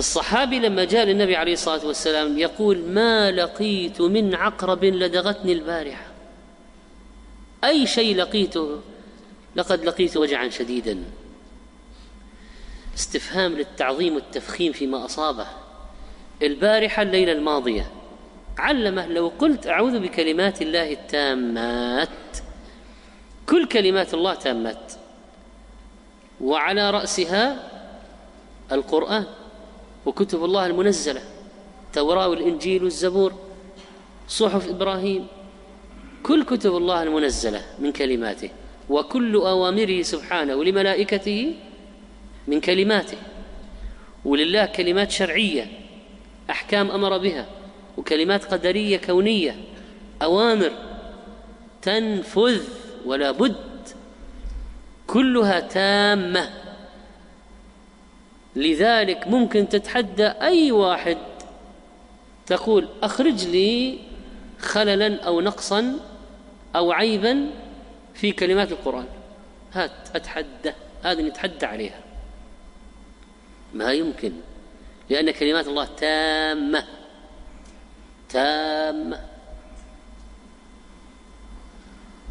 الصحابي لما جاء للنبي عليه الصلاة والسلام يقول ما لقيت من عقرب لدغتني البارحة. أي شيء لقيته لقد لقيت وجعا شديدا. استفهام للتعظيم والتفخيم فيما أصابه. البارحة الليلة الماضية. علمه لو قلت أعوذ بكلمات الله التامات. كل كلمات الله تامات. وعلى رأسها القرآن. وكتب الله المنزلة. التوراه والإنجيل والزبور. صحف إبراهيم. كل كتب الله المنزلة من كلماته. وكل أوامره سبحانه لملائكته من كلماته. ولله كلمات شرعية. أحكام أمر بها. وكلمات قدرية كونية. أوامر تنفذ ولا بد. كلها تامة. لذلك ممكن تتحدى أي واحد تقول أخرج لي خللا أو نقصا أو عيبا في كلمات القرآن. هات أتحدى. هذه نتحدى عليها. ما يمكن لأن كلمات الله تامة. تامة.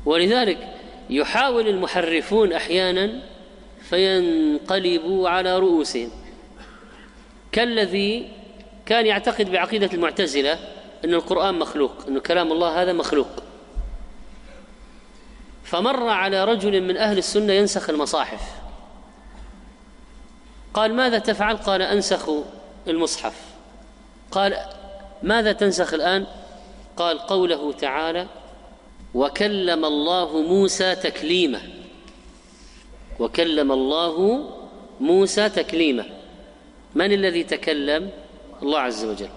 ولذلك يحاول المحرفون أحيانا فينقلبوا على رؤوسهم. كالذي كان يعتقد بعقيدة المعتزلة أن القرآن مخلوق أن كلام الله هذا مخلوق. فمر على رجل من أهل السنة ينسخ المصاحف. قال ماذا تفعل؟ قال أنسخ المصحف. قال ماذا تنسخ الآن؟ قال قوله تعالى وكلم الله موسى تكليما. وكلم الله موسى تكليما من الذي تكلم؟ الله عز وجل.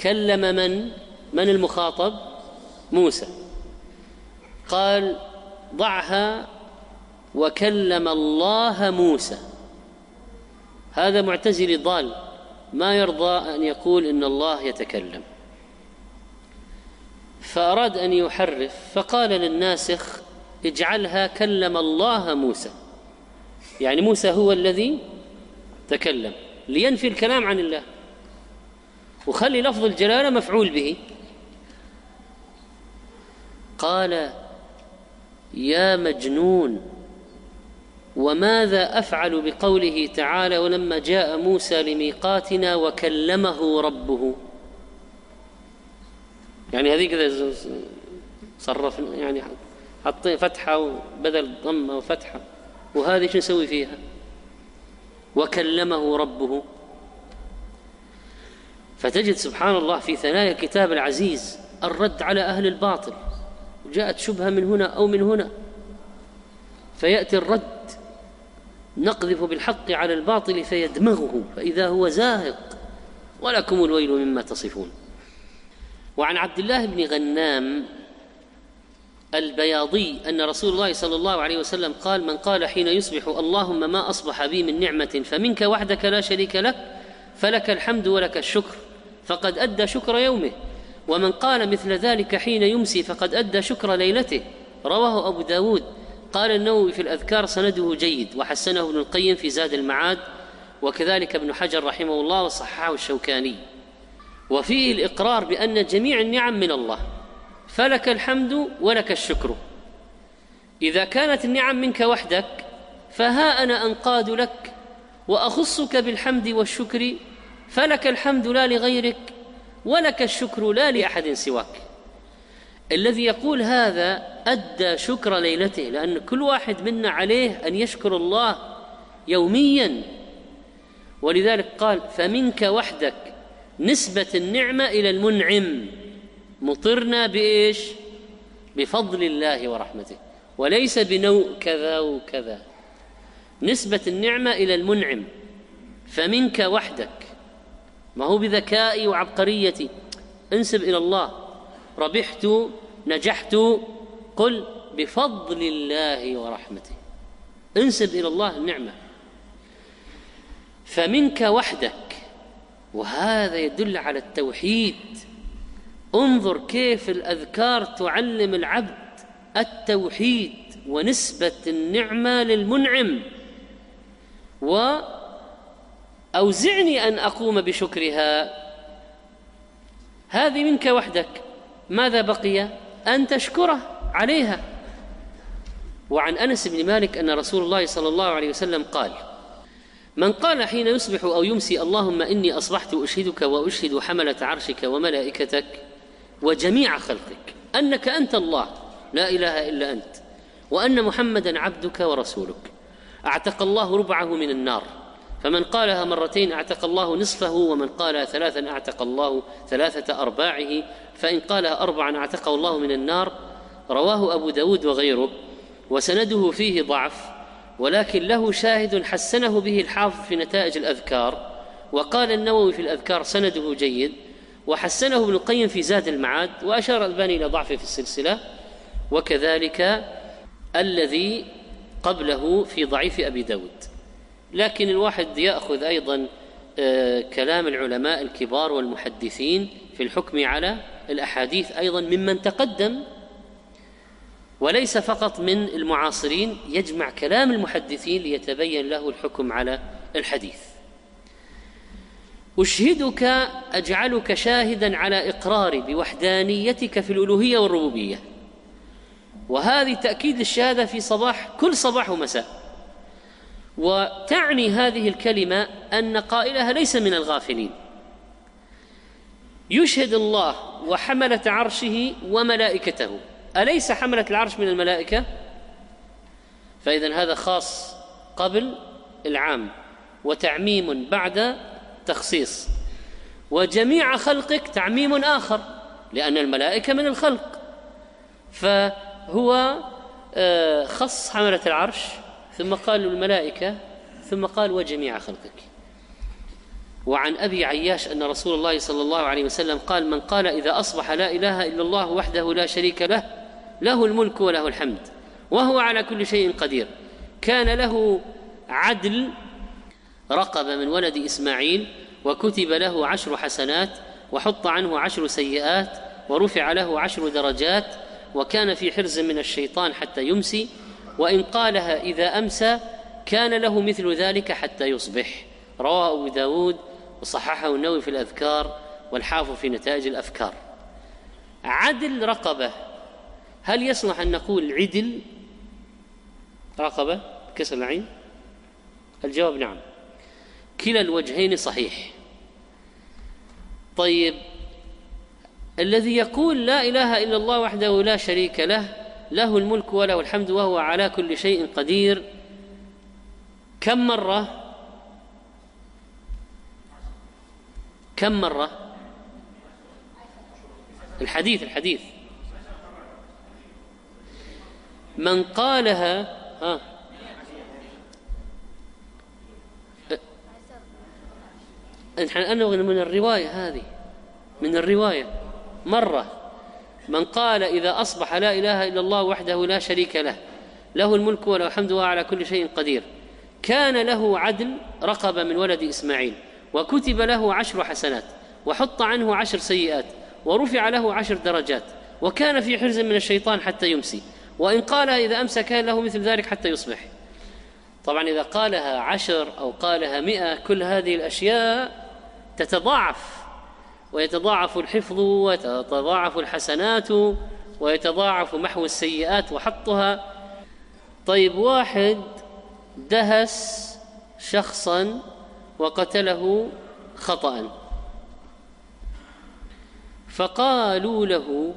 كلم من؟ من المخاطب؟ موسى. قال ضعها وكلم الله موسى. هذا معتزلي ضال. ما يرضى أن يقول إن الله يتكلم. فأراد أن يحرف فقال للناسخ اجعلها كلم الله موسى. يعني موسى هو الذي تكلم لينفي الكلام عن الله وخلي لفظ الجلالة مفعول به. قال يا مجنون وماذا أفعل بقوله تعالى ولما جاء موسى لميقاتنا وكلمه ربه. يعني هذه كذا صرف يعني حط فتحة بدل ضمة وفتحة. وهذه شو نسوي فيها؟ وكلمه ربه. فتجد سبحان الله في ثنايا الكتاب العزيز الرد على أهل الباطل. جاءت شبهة من هنا أو من هنا. فيأتي الرد. نقذف بالحق على الباطل فيدمغه. فإذا هو زاهق ولكم الويل مما تصفون. وعن عبد الله بن غنام البياضي أن رسول الله صلى الله عليه وسلم قال من قال حين يصبح اللهم ما أصبح بي من نعمة فمنك وحدك لا شريك لك فلك الحمد ولك الشكر فقد أدى شكر يومه. ومن قال مثل ذلك حين يمسي فقد أدى شكر ليلته. رواه أبو داود. قال النووي في الأذكار سنده جيد وحسنه ابن القيم في زاد المعاد وكذلك ابن حجر رحمه الله وصححه الشوكاني. وفيه الإقرار بأن جميع النعم من الله. فلك الحمد ولك الشكر. إذا كانت النعم منك وحدك فها أنا أنقاد لك وأخصك بالحمد والشكر فلك الحمد لا لغيرك ولك الشكر لا لأحد سواك. الذي يقول هذا أدى شكر ليلته لأن كل واحد منا عليه أن يشكر الله يوميا. ولذلك قال فمنك وحدك نسبة النعمة إلى المنعم. مطرنا بإيش؟ بفضل الله ورحمته وليس بنوء كذا وكذا. نسبة النعمة إلى المنعم فمنك وحدك. ما هو بذكائي وعبقريتي. انسب إلى الله. ربحت نجحت قل بفضل الله ورحمته. انسب إلى الله النعمة. فمنك وحدك. وهذا يدل على التوحيد. انظر كيف الأذكار تعلم العبد التوحيد ونسبة النعمة للمنعم. أوزعني أن أقوم بشكرها. هذه منك وحدك. ماذا بقي؟ أن تشكره عليها. وعن أنس بن مالك أن رسول الله صلى الله عليه وسلم قال من قال حين يصبح أو يمسي اللهم إني أصبحت أشهدك وأشهد حملة عرشك وملائكتك وجميع خلقك أنك أنت الله لا إله إلا أنت وأن محمدا عبدك ورسولك. أعتق الله ربعه من النار. فمن قالها مرتين أعتق الله نصفه ومن قالها ثلاثا أعتق الله ثلاثة أرباعه. فإن قالها اربعا أعتقه الله من النار. رواه أبو داود وغيره وسنده فيه ضعف ولكن له شاهد حسنه به الحافظ في نتائج الأذكار. وقال النووي في الأذكار سنده جيد وحسنه ابن القيم في زاد المعاد وأشار الباني إلى ضعفه في السلسلة وكذلك الذي قبله في ضعيف أبي داود. لكن الواحد يأخذ أيضا آه، كلام العلماء الكبار والمحدثين في الحكم على الأحاديث أيضا ممن تقدم وليس فقط من المعاصرين يجمع كلام المحدثين ليتبين له الحكم على الحديث. أشهدك أجعلك شاهدا على اقراري بوحدانيتك في الألوهية والربوبية. وهذه تأكيد للشهاده في صباح كل صباح ومساء. وتعني هذه الكلمة أن قائلها ليس من الغافلين. يشهد الله وحملة عرشه وملائكته. أليس حملة العرش من الملائكة؟ فاذا هذا خاص قبل العام وتعميم بعد تخصيص وجميع خلقك تعميم آخر لأن الملائكة من الخلق. فهو آه، خص حملة العرش ثم قال الملائكه ثم قال وجميع خلقك. وعن أبي عياش أن رسول الله صلى الله عليه وسلم قال من قال إذا أصبح لا إله إلا الله وحده لا شريك له له الملك وله الحمد وهو على كل شيء قدير. كان له عدل رقب من ولد إسماعيل وكتب له عشر حسنات وحط عنه عشر سيئات ورفع له عشر درجات وكان في حرز من الشيطان حتى يمسي وإن قالها إذا أمسى كان له مثل ذلك حتى يصبح. رواه أبو داود وصححه النووي في الأذكار والحافظ في نتائج الأفكار. عدل رقبة. هل يصلح أن نقول عدل رقبة؟ كسر العين. الجواب نعم. كلا الوجهين صحيح. طيب الذي يقول لا إله إلا الله وحده لا شريك له له الملك وله الحمد وهو على كل شيء قدير. كم مرة؟ كم مرة؟ الحديث الحديث. من قالها ها أنا من الرواية هذه من الرواية. مرة من قال إذا أصبح لا إله إلا الله وحده لا شريك له له الملك وله الحمد وهو على كل شيء قدير. كان له عدل رقب من ولد إسماعيل وكتب له عشر حسنات وحط عنه عشر سيئات ورفع له عشر درجات وكان في حرز من الشيطان حتى يمسي. وإن قالها إذا أمسى كان له مثل ذلك حتى يصبح. طبعا إذا قالها عشر أو قالها مئة كل هذه الأشياء تتضاعف ويتضاعف الحفظ وتتضاعف الحسنات ويتضاعف محو السيئات وحطها طيب واحد دهس شخصا وقتله خطأ فقالوا له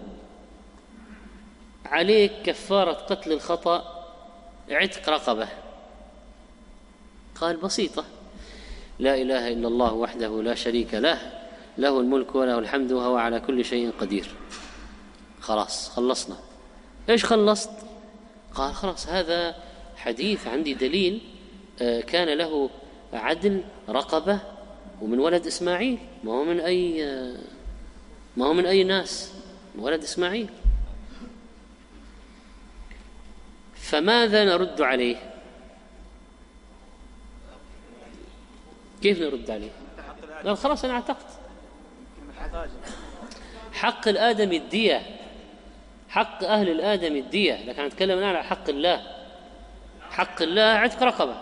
عليك كفارة قتل الخطأ عتق رقبة. قال بسيطة. لا إله إلا الله وحده لا شريك له له الملك وله الحمد وهو على كل شيء قدير. خلاص خلصنا. إيش خلصت؟ قال خلاص هذا حديث عندي دليل آه، كان له عدل رقبة ومن ولد إسماعيل. ما هو من أي آه، ما هو من أي ناس؟ ولد إسماعيل. فماذا نرد عليه؟ كيف نرد عليه؟ قال خلاص أنا اعتقت. حق الآدم الدية. حق أهل الآدم الدية. لكن نتكلم الآن على حق الله. حق الله عتق رقبة.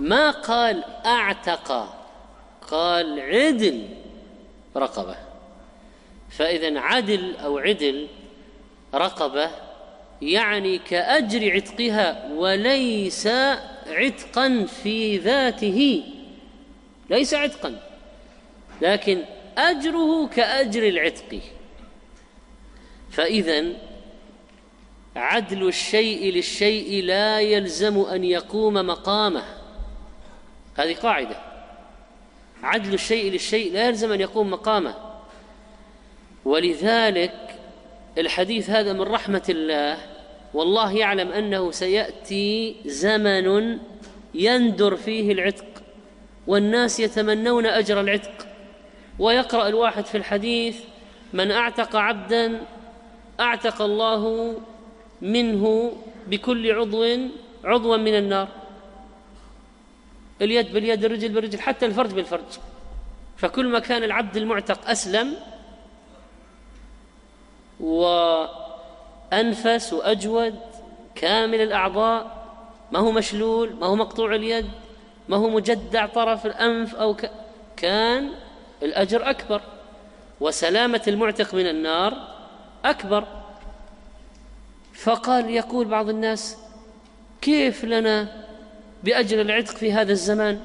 ما قال أعتق؟ قال عدل رقبة. فإذا عدل أو عدل رقبة يعني كأجر عتقها وليس عتقا في ذاته ليس عتقا لكن أجره كأجر العتق. فاذا عدل الشيء للشيء لا يلزم أن يقوم مقامه. هذه قاعدة. عدل الشيء للشيء لا يلزم أن يقوم مقامه. ولذلك الحديث هذا من رحمة الله والله يعلم أنه سيأتي زمن يندر فيه العتق والناس يتمنون أجر العتق. ويقرأ الواحد في الحديث من أعتق عبدا أعتق الله منه بكل عضو عضوا من النار. اليد باليد الرجل بالرجل حتى الفرج بالفرج. فكل ما كان العبد المعتق أسلم وانفس وأجود كامل الأعضاء. ما هو مشلول ما هو مقطوع اليد ما هو مجدع طرف الأنف أو ك... كان الأجر أكبر وسلامة المعتق من النار أكبر. فقال يقول بعض الناس كيف لنا باجر العتق في هذا الزمان؟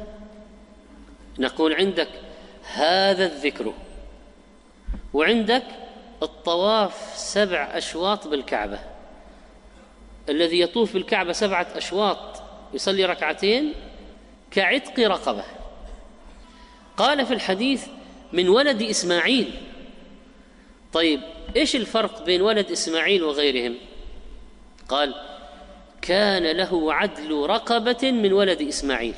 نقول عندك هذا الذكر وعندك الطواف سبع أشواط بالكعبة. الذي يطوف بالكعبة سبعة أشواط يصلي ركعتين كعتق رقبة. قال في الحديث من ولد إسماعيل. طيب إيش الفرق بين ولد إسماعيل وغيرهم؟ قال كان له عدل رقبة من ولد إسماعيل.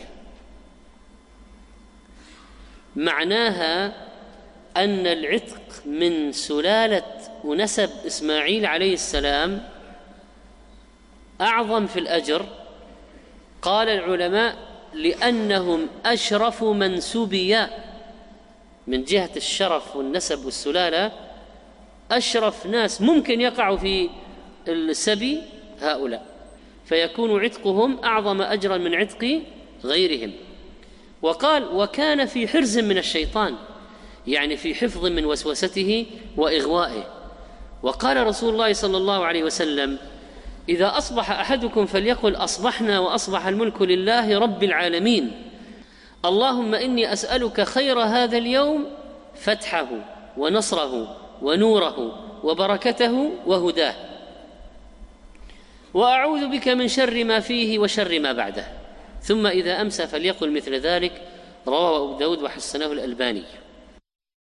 معناها أن العتق من سلالة ونسب إسماعيل عليه السلام أعظم في الأجر. قال العلماء لأنهم أشرف من سبيا من جهة الشرف والنسب والسلالة. أشرف ناس ممكن يقعوا في السبي هؤلاء فيكون عتقهم أعظم أجرا من عتق غيرهم. وقال وكان في حرز من الشيطان يعني في حفظ من وسوسته وإغوائه. وقال رسول الله صلى الله عليه وسلم إذا أصبح أحدكم فليقل أصبحنا وأصبح الملك لله رب العالمين. اللهم إني أسألك خير هذا اليوم فتحه ونصره ونوره وبركته وهداه. وأعوذ بك من شر ما فيه وشر ما بعده. ثم إذا أمسى فليقل مثل ذلك. رواه أبو داود وحسنه الألباني.